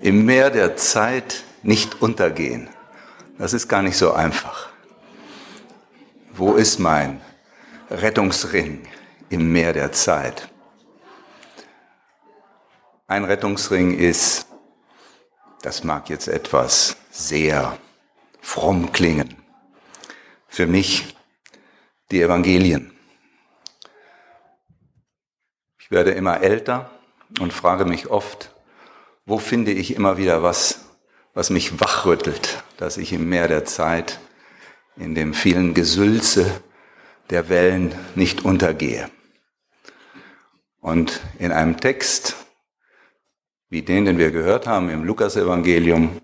im Meer der Zeit nicht untergehen. Das ist gar nicht so einfach. Wo ist mein Rettungsring im Meer der Zeit? Ein Rettungsring ist, das mag jetzt etwas sehr fromm klingen, für mich die Evangelien. Ich werde immer älter und frage mich oft, wo finde ich immer wieder was, was mich wachrüttelt, dass ich im Meer der Zeit, in dem vielen Gesülze der Wellen nicht untergehe. Und in einem Text, wie den, den wir gehört haben im Lukasevangelium,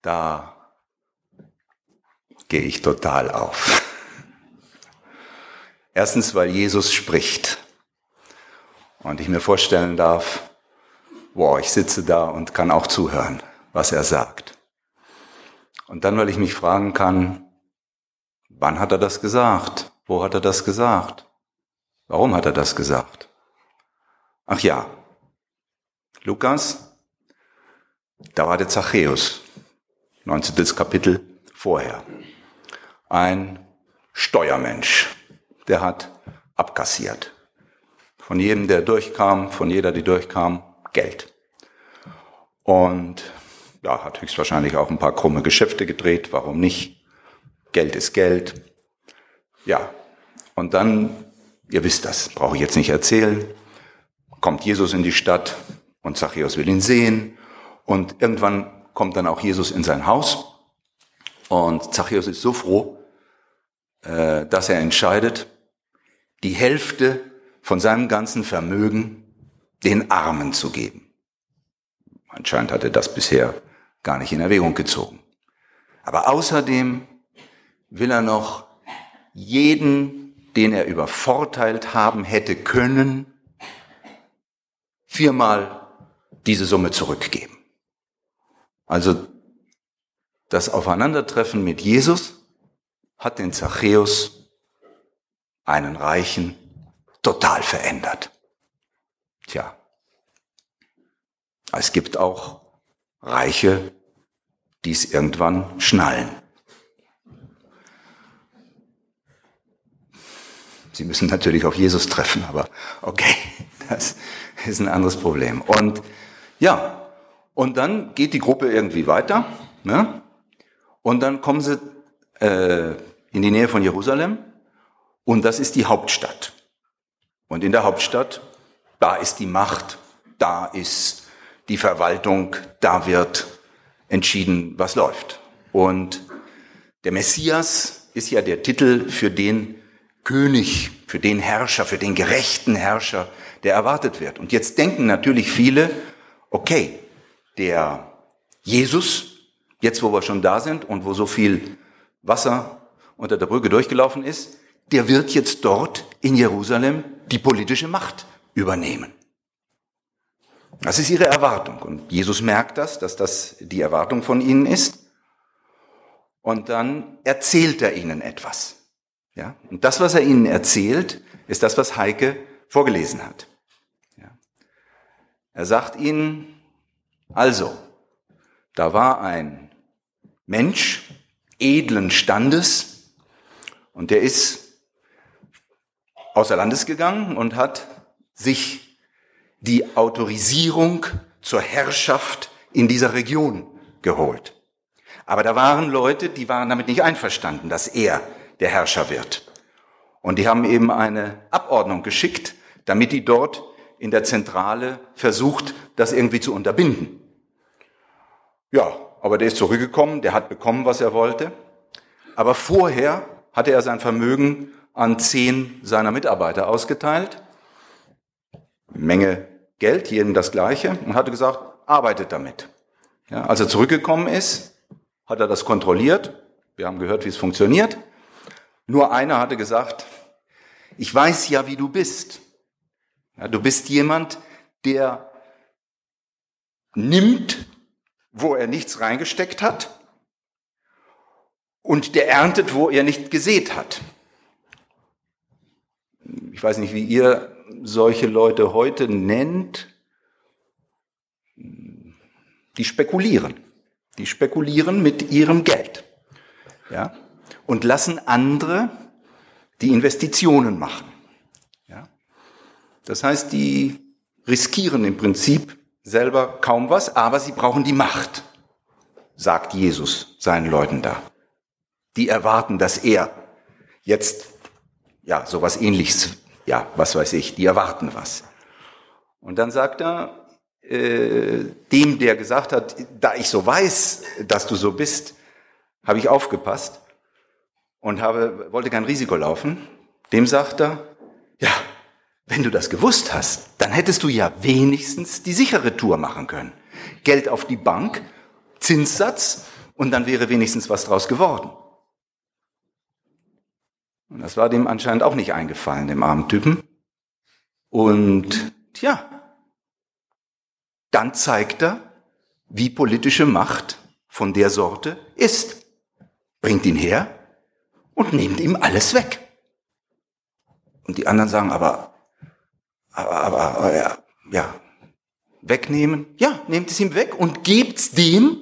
da gehe ich total auf. Erstens, weil Jesus spricht. Und ich mir vorstellen darf, wow, ich sitze da und kann auch zuhören, was er sagt. Und dann, weil ich mich fragen kann, wann hat er das gesagt? Wo hat er das gesagt? Warum hat er das gesagt? Ach ja, Lukas, da war der Zachäus, 19. Kapitel vorher. Ein Steuermensch, der hat abkassiert. Von jedem, der durchkam, von jeder, die durchkam, Geld. Und ja, hat höchstwahrscheinlich auch ein paar krumme Geschäfte gedreht, warum nicht? Geld ist Geld. Ja, und dann, ihr wisst das, brauche ich jetzt nicht erzählen, kommt Jesus in die Stadt und Zachäus will ihn sehen und irgendwann kommt dann auch Jesus in sein Haus und Zachäus ist so froh, äh, dass er entscheidet, die Hälfte von seinem ganzen Vermögen den Armen zu geben. Anscheinend hat er das bisher gar nicht in Erwägung gezogen. Aber außerdem will er noch jeden, den er übervorteilt haben hätte können, viermal diese Summe zurückgeben. Also das Aufeinandertreffen mit Jesus hat den Zachäus, einen Reichen, total verändert. Tja, es gibt auch Reiche, die es irgendwann schnallen. Sie müssen natürlich auf Jesus treffen, aber okay, das ist ein anderes Problem. Und ja, und dann geht die Gruppe irgendwie weiter, ne? und dann kommen sie äh, in die Nähe von Jerusalem, und das ist die Hauptstadt. Und in der Hauptstadt, da ist die Macht, da ist die Verwaltung, da wird entschieden, was läuft. Und der Messias ist ja der Titel für den König, für den Herrscher, für den gerechten Herrscher, der erwartet wird. Und jetzt denken natürlich viele, okay, der Jesus, jetzt wo wir schon da sind und wo so viel Wasser unter der Brücke durchgelaufen ist, der wird jetzt dort in Jerusalem die politische Macht übernehmen. Das ist ihre Erwartung. Und Jesus merkt das, dass das die Erwartung von ihnen ist. Und dann erzählt er ihnen etwas. Ja? Und das, was er ihnen erzählt, ist das, was Heike vorgelesen hat. Ja? Er sagt ihnen, also, da war ein Mensch edlen Standes und der ist außer Landes gegangen und hat sich die Autorisierung zur Herrschaft in dieser Region geholt. Aber da waren Leute, die waren damit nicht einverstanden, dass er der Herrscher wird. Und die haben eben eine Abordnung geschickt, damit die dort in der Zentrale versucht, das irgendwie zu unterbinden. Ja, aber der ist zurückgekommen, der hat bekommen, was er wollte. Aber vorher hatte er sein Vermögen an zehn seiner Mitarbeiter ausgeteilt. Menge Geld, jedem das Gleiche, und hatte gesagt, arbeitet damit. Ja, als er zurückgekommen ist, hat er das kontrolliert. Wir haben gehört, wie es funktioniert. Nur einer hatte gesagt, ich weiß ja, wie du bist. Ja, du bist jemand, der nimmt, wo er nichts reingesteckt hat und der erntet, wo er nicht gesät hat ich weiß nicht, wie ihr solche Leute heute nennt. Die spekulieren. Die spekulieren mit ihrem Geld. Ja? Und lassen andere die Investitionen machen. Ja? Das heißt, die riskieren im Prinzip selber kaum was, aber sie brauchen die Macht, sagt Jesus seinen Leuten da. Die erwarten, dass er jetzt, ja, sowas ähnliches, ja, was weiß ich, die erwarten was. Und dann sagt er, äh, dem, der gesagt hat, da ich so weiß, dass du so bist, habe ich aufgepasst und habe, wollte kein Risiko laufen. Dem sagt er, ja, wenn du das gewusst hast, dann hättest du ja wenigstens die sichere Tour machen können. Geld auf die Bank, Zinssatz und dann wäre wenigstens was draus geworden. Und das war dem anscheinend auch nicht eingefallen, dem armen Typen. Und tja, dann zeigt er, wie politische Macht von der Sorte ist. Bringt ihn her und nimmt ihm alles weg. Und die anderen sagen, aber, aber, aber, aber ja, ja, wegnehmen. Ja, nehmt es ihm weg und gebt's dem,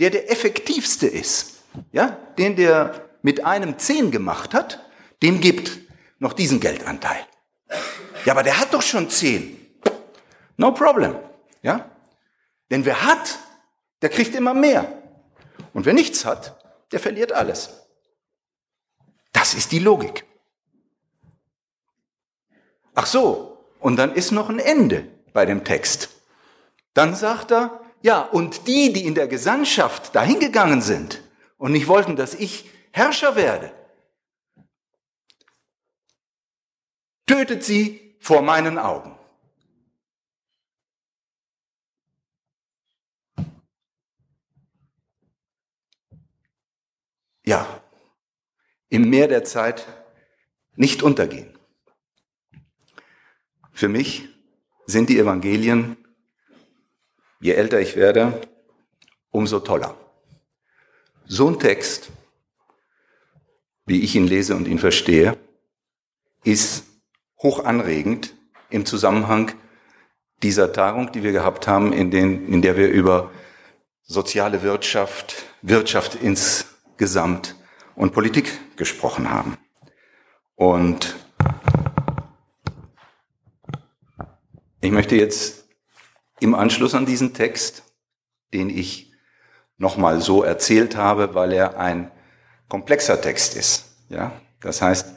der der effektivste ist. Ja, den, der mit einem zehn gemacht hat, dem gibt noch diesen Geldanteil. Ja, aber der hat doch schon zehn. No problem. Ja? Denn wer hat, der kriegt immer mehr. Und wer nichts hat, der verliert alles. Das ist die Logik. Ach so, und dann ist noch ein Ende bei dem Text. Dann sagt er, ja, und die, die in der Gesandtschaft dahingegangen sind und nicht wollten, dass ich Herrscher werde, tötet sie vor meinen Augen. ja, im Meer der Zeit nicht untergehen. Für mich sind die Evangelien, je älter ich werde, umso toller. So ein Text, wie ich ihn lese und ihn verstehe, ist hoch anregend im Zusammenhang dieser Tagung, die wir gehabt haben, in, den, in der wir über soziale Wirtschaft, Wirtschaft ins Gesamt und Politik gesprochen haben. Und ich möchte jetzt im Anschluss an diesen Text, den ich nochmal so erzählt habe, weil er ein komplexer Text ist. Ja, das heißt,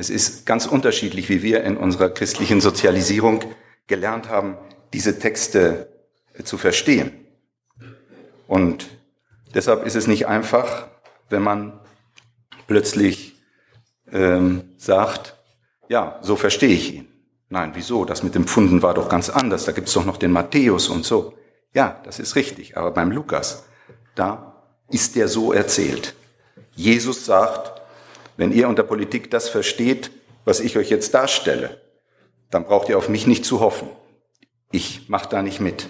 es ist ganz unterschiedlich, wie wir in unserer christlichen Sozialisierung gelernt haben, diese Texte zu verstehen. Und deshalb ist es nicht einfach, wenn man plötzlich ähm, sagt, ja, so verstehe ich ihn. Nein, wieso? Das mit dem Pfunden war doch ganz anders. Da gibt's doch noch den Matthäus und so. Ja, das ist richtig. Aber beim Lukas, da ist der so erzählt. Jesus sagt, wenn ihr unter Politik das versteht, was ich euch jetzt darstelle, dann braucht ihr auf mich nicht zu hoffen. Ich mache da nicht mit.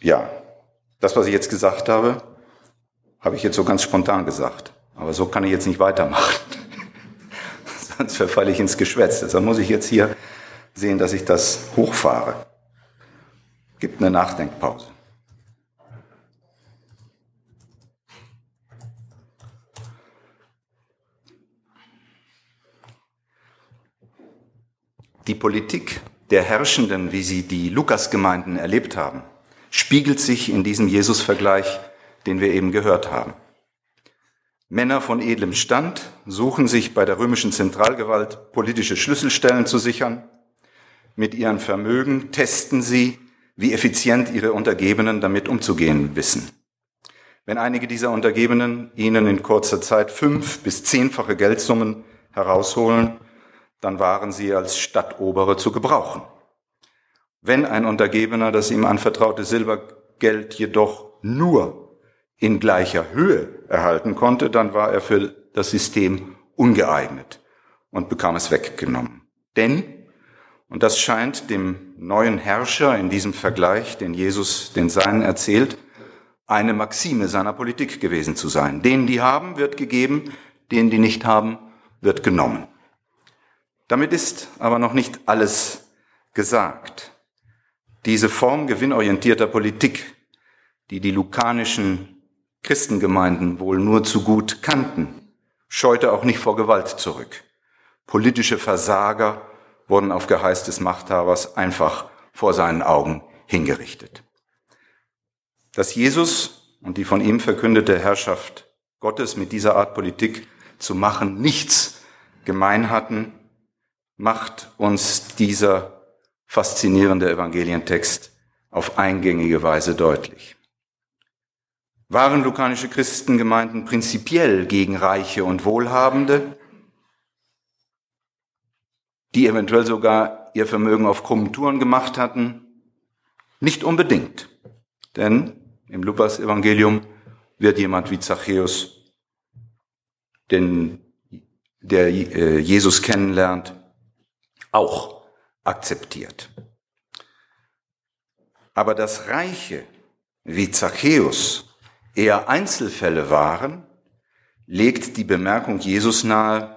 Ja, das, was ich jetzt gesagt habe, habe ich jetzt so ganz spontan gesagt. Aber so kann ich jetzt nicht weitermachen. Sonst verfalle ich ins Geschwätz. Deshalb muss ich jetzt hier sehen, dass ich das hochfahre. Gibt eine Nachdenkpause. Die Politik der Herrschenden, wie sie die Lukasgemeinden erlebt haben, spiegelt sich in diesem Jesus-Vergleich den wir eben gehört haben. Männer von edlem Stand suchen sich bei der römischen Zentralgewalt politische Schlüsselstellen zu sichern. Mit ihren Vermögen testen sie, wie effizient ihre Untergebenen damit umzugehen wissen. Wenn einige dieser Untergebenen ihnen in kurzer Zeit fünf bis zehnfache Geldsummen herausholen, dann waren sie als Stadtobere zu gebrauchen. Wenn ein Untergebener das ihm anvertraute Silbergeld jedoch nur in gleicher Höhe erhalten konnte, dann war er für das System ungeeignet und bekam es weggenommen. Denn, und das scheint dem neuen Herrscher in diesem Vergleich, den Jesus den Seinen erzählt, eine Maxime seiner Politik gewesen zu sein. Denen, die haben, wird gegeben, denen, die nicht haben, wird genommen. Damit ist aber noch nicht alles gesagt. diese Form gewinnorientierter Politik, die die lukanischen Christengemeinden wohl nur zu gut kannten, scheute auch nicht vor Gewalt zurück. Politische Versager wurden auf Geheiß des Machthabers einfach vor seinen Augen hingerichtet. Dass Jesus und die von ihm verkündete Herrschaft Gottes mit dieser Art Politik zu machen nichts gemein hatten, macht uns dieser faszinierende Evangelientext auf eingängige Weise deutlich. Waren lukanische Christengemeinden prinzipiell gegen Reiche und Wohlhabende, die eventuell sogar ihr Vermögen auf krummen Touren gemacht hatten? Nicht unbedingt. Denn im Lukas Evangelium wird jemand wie Zachäus, den, der äh, Jesus kennenlernt, auch akzeptiert. Aber dass Reiche wie Zachäus eher Einzelfälle waren, legt die Bemerkung Jesus nahe,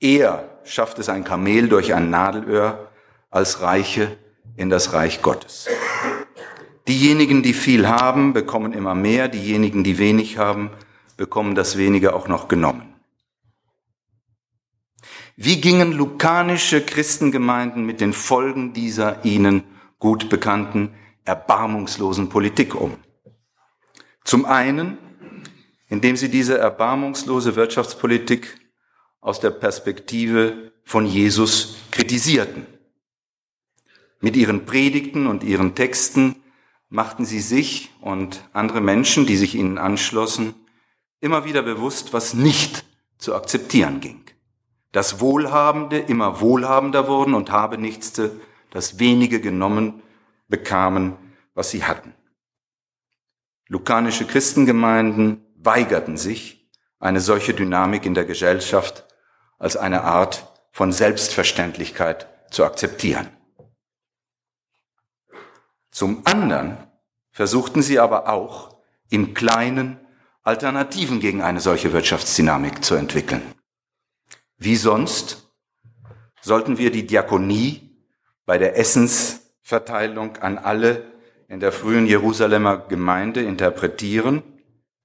eher schafft es ein Kamel durch ein Nadelöhr als Reiche in das Reich Gottes. Diejenigen, die viel haben, bekommen immer mehr, diejenigen, die wenig haben, bekommen das wenige auch noch genommen. Wie gingen lukanische Christengemeinden mit den Folgen dieser ihnen gut bekannten, erbarmungslosen Politik um? Zum einen, indem sie diese erbarmungslose Wirtschaftspolitik aus der Perspektive von Jesus kritisierten. Mit ihren Predigten und ihren Texten machten sie sich und andere Menschen, die sich ihnen anschlossen, immer wieder bewusst, was nicht zu akzeptieren ging dass Wohlhabende immer wohlhabender wurden und Habenichtste das wenige genommen bekamen, was sie hatten. Lukanische Christengemeinden weigerten sich, eine solche Dynamik in der Gesellschaft als eine Art von Selbstverständlichkeit zu akzeptieren. Zum anderen versuchten sie aber auch im Kleinen Alternativen gegen eine solche Wirtschaftsdynamik zu entwickeln. Wie sonst sollten wir die Diakonie bei der Essensverteilung an alle in der frühen Jerusalemer Gemeinde interpretieren,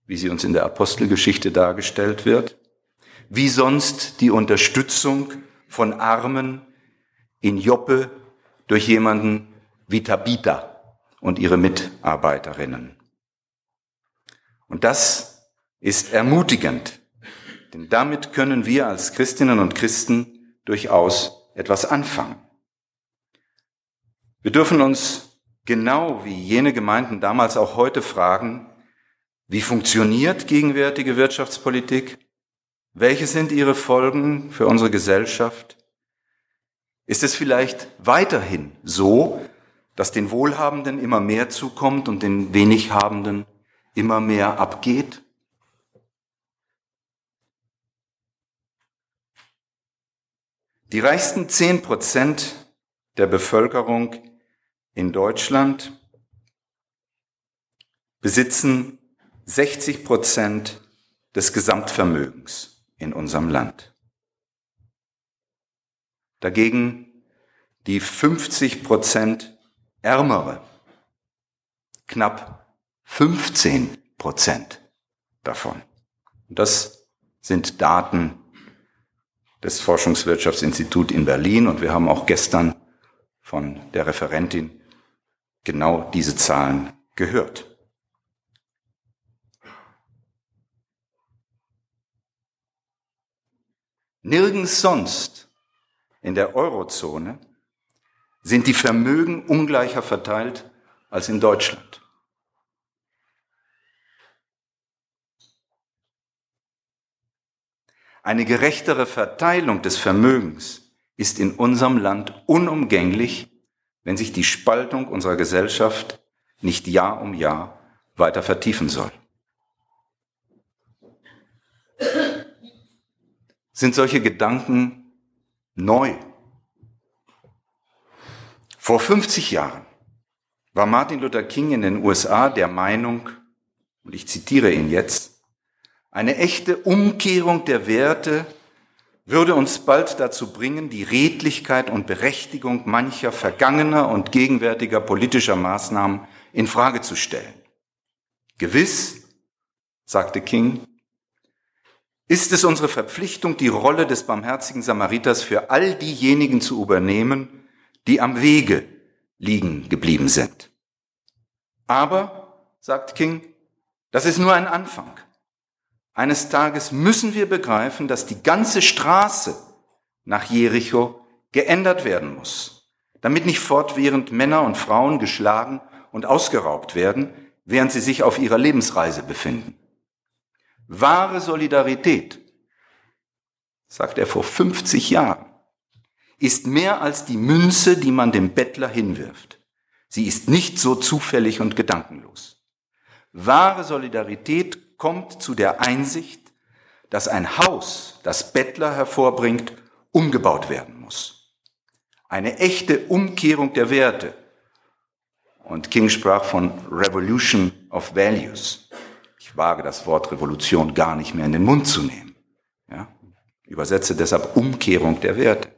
wie sie uns in der Apostelgeschichte dargestellt wird, wie sonst die Unterstützung von Armen in Joppe durch jemanden wie Tabitha und ihre Mitarbeiterinnen. Und das ist ermutigend, denn damit können wir als Christinnen und Christen durchaus etwas anfangen. Wir dürfen uns genau wie jene Gemeinden damals auch heute fragen, wie funktioniert gegenwärtige Wirtschaftspolitik? Welche sind ihre Folgen für unsere Gesellschaft? Ist es vielleicht weiterhin so, dass den Wohlhabenden immer mehr zukommt und den Wenighabenden immer mehr abgeht? Die reichsten zehn Prozent der Bevölkerung in Deutschland besitzen 60 Prozent des Gesamtvermögens in unserem Land. Dagegen die 50 Prozent Ärmere, knapp 15 Prozent davon. Und das sind Daten des Forschungswirtschaftsinstituts in Berlin und wir haben auch gestern von der Referentin genau diese Zahlen gehört. Nirgends sonst in der Eurozone sind die Vermögen ungleicher verteilt als in Deutschland. Eine gerechtere Verteilung des Vermögens ist in unserem Land unumgänglich, wenn sich die Spaltung unserer Gesellschaft nicht Jahr um Jahr weiter vertiefen soll. Sind solche Gedanken neu? Vor 50 Jahren war Martin Luther King in den USA der Meinung, und ich zitiere ihn jetzt, eine echte Umkehrung der Werte würde uns bald dazu bringen, die Redlichkeit und Berechtigung mancher vergangener und gegenwärtiger politischer Maßnahmen in Frage zu stellen. Gewiss, sagte King, ist es unsere Verpflichtung, die Rolle des barmherzigen Samariters für all diejenigen zu übernehmen, die am Wege liegen geblieben sind. Aber, sagt King, das ist nur ein Anfang. Eines Tages müssen wir begreifen, dass die ganze Straße nach Jericho geändert werden muss, damit nicht fortwährend Männer und Frauen geschlagen und ausgeraubt werden, während sie sich auf ihrer Lebensreise befinden. Wahre Solidarität, sagt er vor 50 Jahren, ist mehr als die Münze, die man dem Bettler hinwirft. Sie ist nicht so zufällig und gedankenlos. Wahre Solidarität kommt zu der Einsicht, dass ein Haus, das Bettler hervorbringt, umgebaut werden muss. Eine echte Umkehrung der Werte. Und King sprach von Revolution of Values. Ich wage das Wort Revolution gar nicht mehr in den Mund zu nehmen. Ja? Übersetze deshalb Umkehrung der Werte.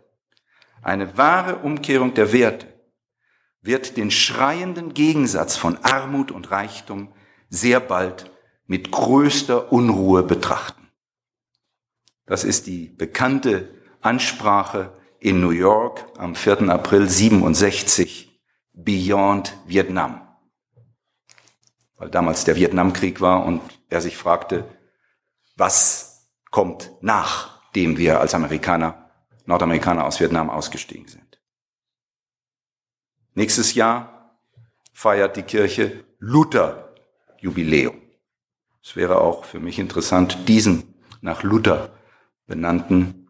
Eine wahre Umkehrung der Werte wird den schreienden Gegensatz von Armut und Reichtum sehr bald mit größter Unruhe betrachten. Das ist die bekannte Ansprache in New York am 4. April 67, Beyond Vietnam weil damals der Vietnamkrieg war und er sich fragte, was kommt nachdem wir als Amerikaner, Nordamerikaner aus Vietnam ausgestiegen sind. Nächstes Jahr feiert die Kirche Luther Jubiläum. Es wäre auch für mich interessant, diesen nach Luther benannten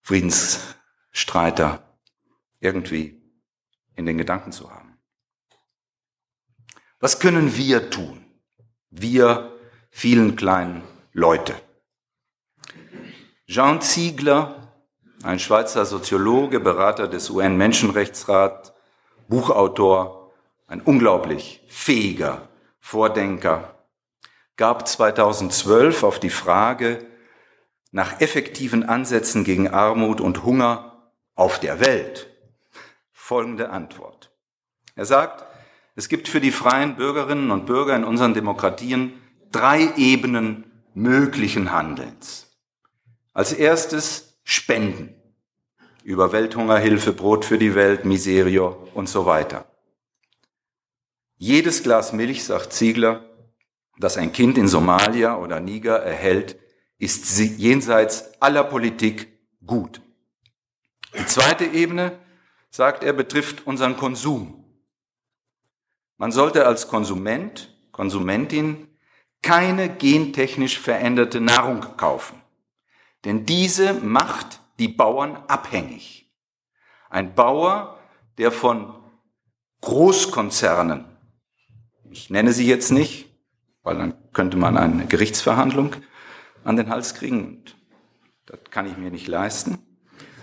Friedensstreiter irgendwie in den Gedanken zu haben. Was können wir tun? Wir vielen kleinen Leute. Jean Ziegler, ein Schweizer Soziologe, Berater des UN-Menschenrechtsrats, Buchautor, ein unglaublich fähiger Vordenker, gab 2012 auf die Frage nach effektiven Ansätzen gegen Armut und Hunger auf der Welt folgende Antwort. Er sagt, es gibt für die freien Bürgerinnen und Bürger in unseren Demokratien drei Ebenen möglichen Handelns. Als erstes Spenden über Welthungerhilfe, Brot für die Welt, Miserio und so weiter. Jedes Glas Milch, sagt Ziegler, das ein Kind in Somalia oder Niger erhält, ist jenseits aller Politik gut. Die zweite Ebene, sagt er, betrifft unseren Konsum. Man sollte als Konsument, Konsumentin keine gentechnisch veränderte Nahrung kaufen, denn diese macht die Bauern abhängig. Ein Bauer, der von Großkonzernen, ich nenne sie jetzt nicht, weil dann könnte man eine Gerichtsverhandlung an den Hals kriegen und das kann ich mir nicht leisten.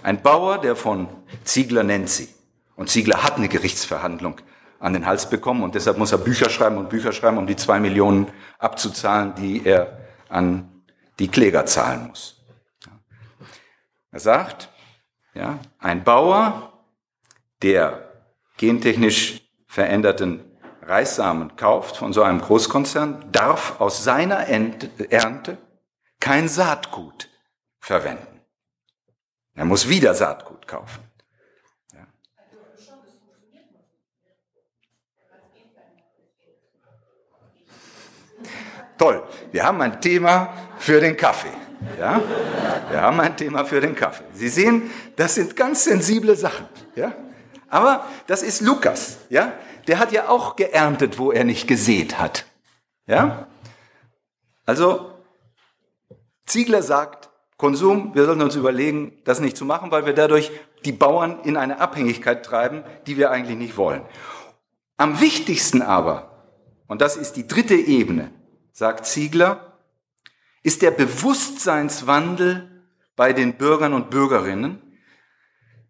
Ein Bauer, der von Ziegler nennt sie, und Ziegler hat eine Gerichtsverhandlung an den Hals bekommen und deshalb muss er Bücher schreiben und Bücher schreiben, um die zwei Millionen abzuzahlen, die er an die Kläger zahlen muss. Er sagt, ja, ein Bauer, der gentechnisch veränderten Reissamen kauft von so einem Großkonzern, darf aus seiner Ernte kein Saatgut verwenden. Er muss wieder Saatgut kaufen. Toll, wir haben ein Thema für den Kaffee. Ja? Wir haben ein Thema für den Kaffee. Sie sehen, das sind ganz sensible Sachen. Ja? Aber das ist Lukas. Ja? Der hat ja auch geerntet, wo er nicht gesät hat. Ja? Also, Ziegler sagt, Konsum, wir sollten uns überlegen, das nicht zu machen, weil wir dadurch die Bauern in eine Abhängigkeit treiben, die wir eigentlich nicht wollen. Am wichtigsten aber, und das ist die dritte Ebene, sagt Ziegler, ist der Bewusstseinswandel bei den Bürgern und Bürgerinnen,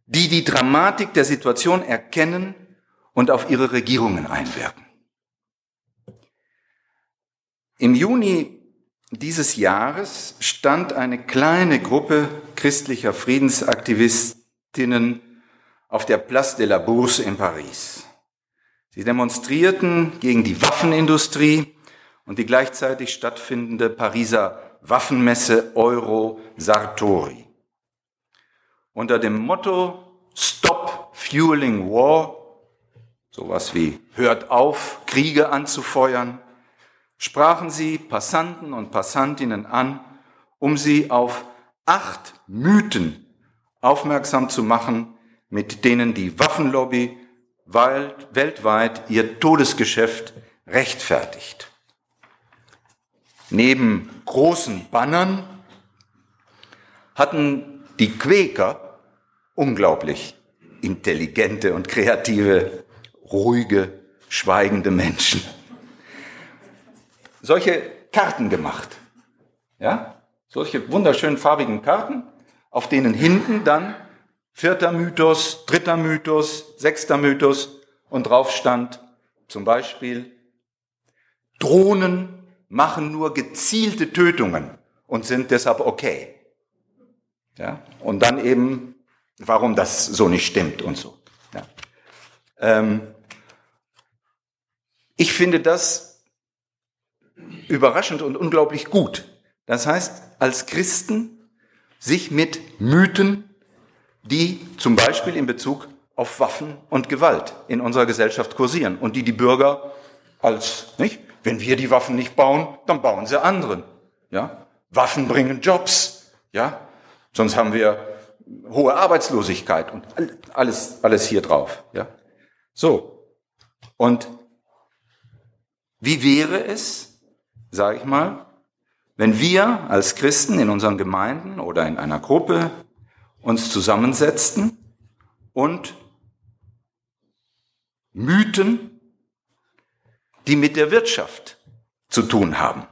die die Dramatik der Situation erkennen und auf ihre Regierungen einwirken. Im Juni dieses Jahres stand eine kleine Gruppe christlicher Friedensaktivistinnen auf der Place de la Bourse in Paris. Sie demonstrierten gegen die Waffenindustrie und die gleichzeitig stattfindende Pariser Waffenmesse Euro Sartori. Unter dem Motto Stop Fueling War, sowas wie Hört auf, Kriege anzufeuern, sprachen sie Passanten und Passantinnen an, um sie auf acht Mythen aufmerksam zu machen, mit denen die Waffenlobby weltweit ihr Todesgeschäft rechtfertigt. Neben großen Bannern hatten die Quäker unglaublich intelligente und kreative, ruhige, schweigende Menschen solche Karten gemacht. Ja? Solche wunderschönen farbigen Karten, auf denen hinten dann vierter Mythos, dritter Mythos, sechster Mythos und drauf stand zum Beispiel, Drohnen machen nur gezielte Tötungen und sind deshalb okay. Ja? Und dann eben, warum das so nicht stimmt und so. Ja? Ähm, ich finde das überraschend und unglaublich gut. Das heißt, als Christen sich mit Mythen, die zum Beispiel in Bezug auf Waffen und Gewalt in unserer Gesellschaft kursieren und die die Bürger als, nicht? Wenn wir die Waffen nicht bauen, dann bauen sie anderen. Ja? Waffen bringen Jobs. Ja? Sonst haben wir hohe Arbeitslosigkeit und alles, alles hier drauf. Ja? So. Und wie wäre es, sage ich mal, wenn wir als Christen in unseren Gemeinden oder in einer Gruppe uns zusammensetzten und Mythen, die mit der Wirtschaft zu tun haben,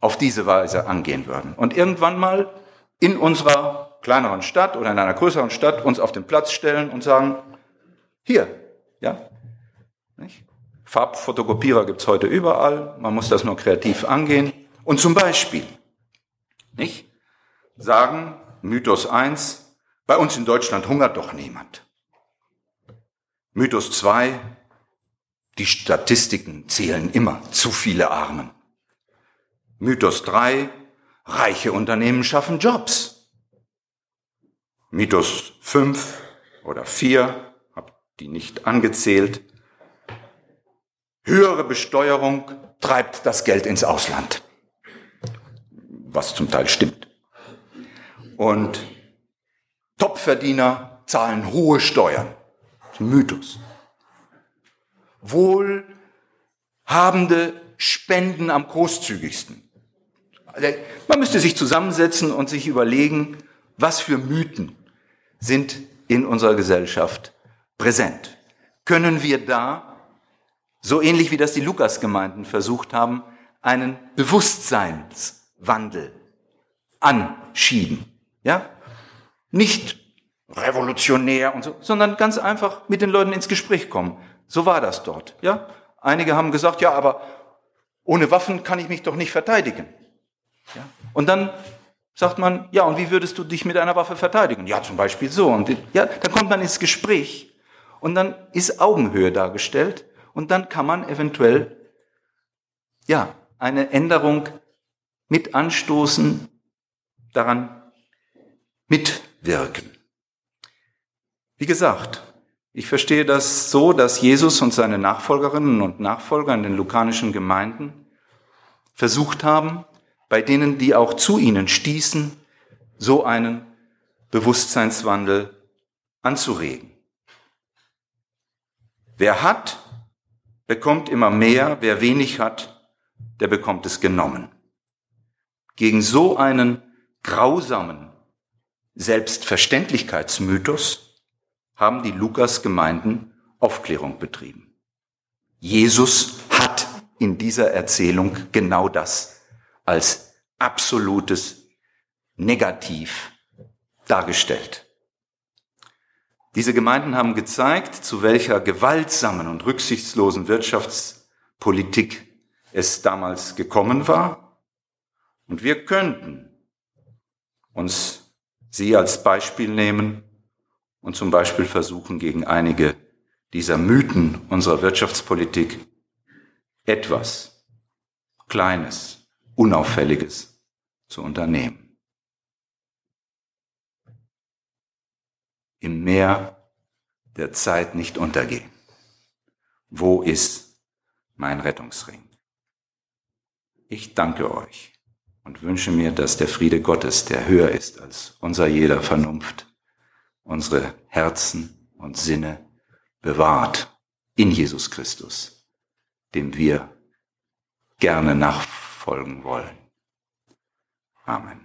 auf diese Weise angehen würden. Und irgendwann mal in unserer kleineren Stadt oder in einer größeren Stadt uns auf den Platz stellen und sagen, hier, ja, nicht? Farbfotokopierer gibt's heute überall, man muss das nur kreativ angehen. Und zum Beispiel, nicht? Sagen, Mythos 1, bei uns in Deutschland hungert doch niemand. Mythos 2, die Statistiken zählen immer zu viele Armen. Mythos 3, reiche Unternehmen schaffen Jobs. Mythos 5 oder 4, hab die nicht angezählt, Höhere Besteuerung treibt das Geld ins Ausland. Was zum Teil stimmt. Und Topverdiener zahlen hohe Steuern. Mythos. Wohlhabende spenden am großzügigsten. Also, man müsste sich zusammensetzen und sich überlegen, was für Mythen sind in unserer Gesellschaft präsent. Können wir da so ähnlich wie das die Lukas-Gemeinden versucht haben, einen Bewusstseinswandel anschieben. Ja? Nicht revolutionär und so, sondern ganz einfach mit den Leuten ins Gespräch kommen. So war das dort. Ja? Einige haben gesagt, ja, aber ohne Waffen kann ich mich doch nicht verteidigen. Ja? Und dann sagt man, ja, und wie würdest du dich mit einer Waffe verteidigen? Ja, zum Beispiel so. Und ja, dann kommt man ins Gespräch und dann ist Augenhöhe dargestellt und dann kann man eventuell, ja, eine Änderung mit anstoßen, daran mitwirken. Wie gesagt, ich verstehe das so, dass Jesus und seine Nachfolgerinnen und Nachfolger in den lukanischen Gemeinden versucht haben, bei denen, die auch zu ihnen stießen, so einen Bewusstseinswandel anzuregen. Wer hat, bekommt immer mehr, wer wenig hat, der bekommt es genommen. Gegen so einen grausamen Selbstverständlichkeitsmythos haben die Lukas-Gemeinden Aufklärung betrieben. Jesus hat in dieser Erzählung genau das als absolutes Negativ dargestellt. Diese Gemeinden haben gezeigt, zu welcher gewaltsamen und rücksichtslosen Wirtschaftspolitik es damals gekommen war. Und wir könnten uns sie als Beispiel nehmen und zum Beispiel versuchen, gegen einige dieser Mythen unserer Wirtschaftspolitik etwas Kleines, Unauffälliges zu unternehmen. Im Meer der Zeit nicht untergehen. Wo ist mein Rettungsring? Ich danke euch und wünsche mir, dass der Friede Gottes, der höher ist als unser jeder Vernunft, unsere Herzen und Sinne bewahrt in Jesus Christus, dem wir gerne nachfolgen wollen. Amen.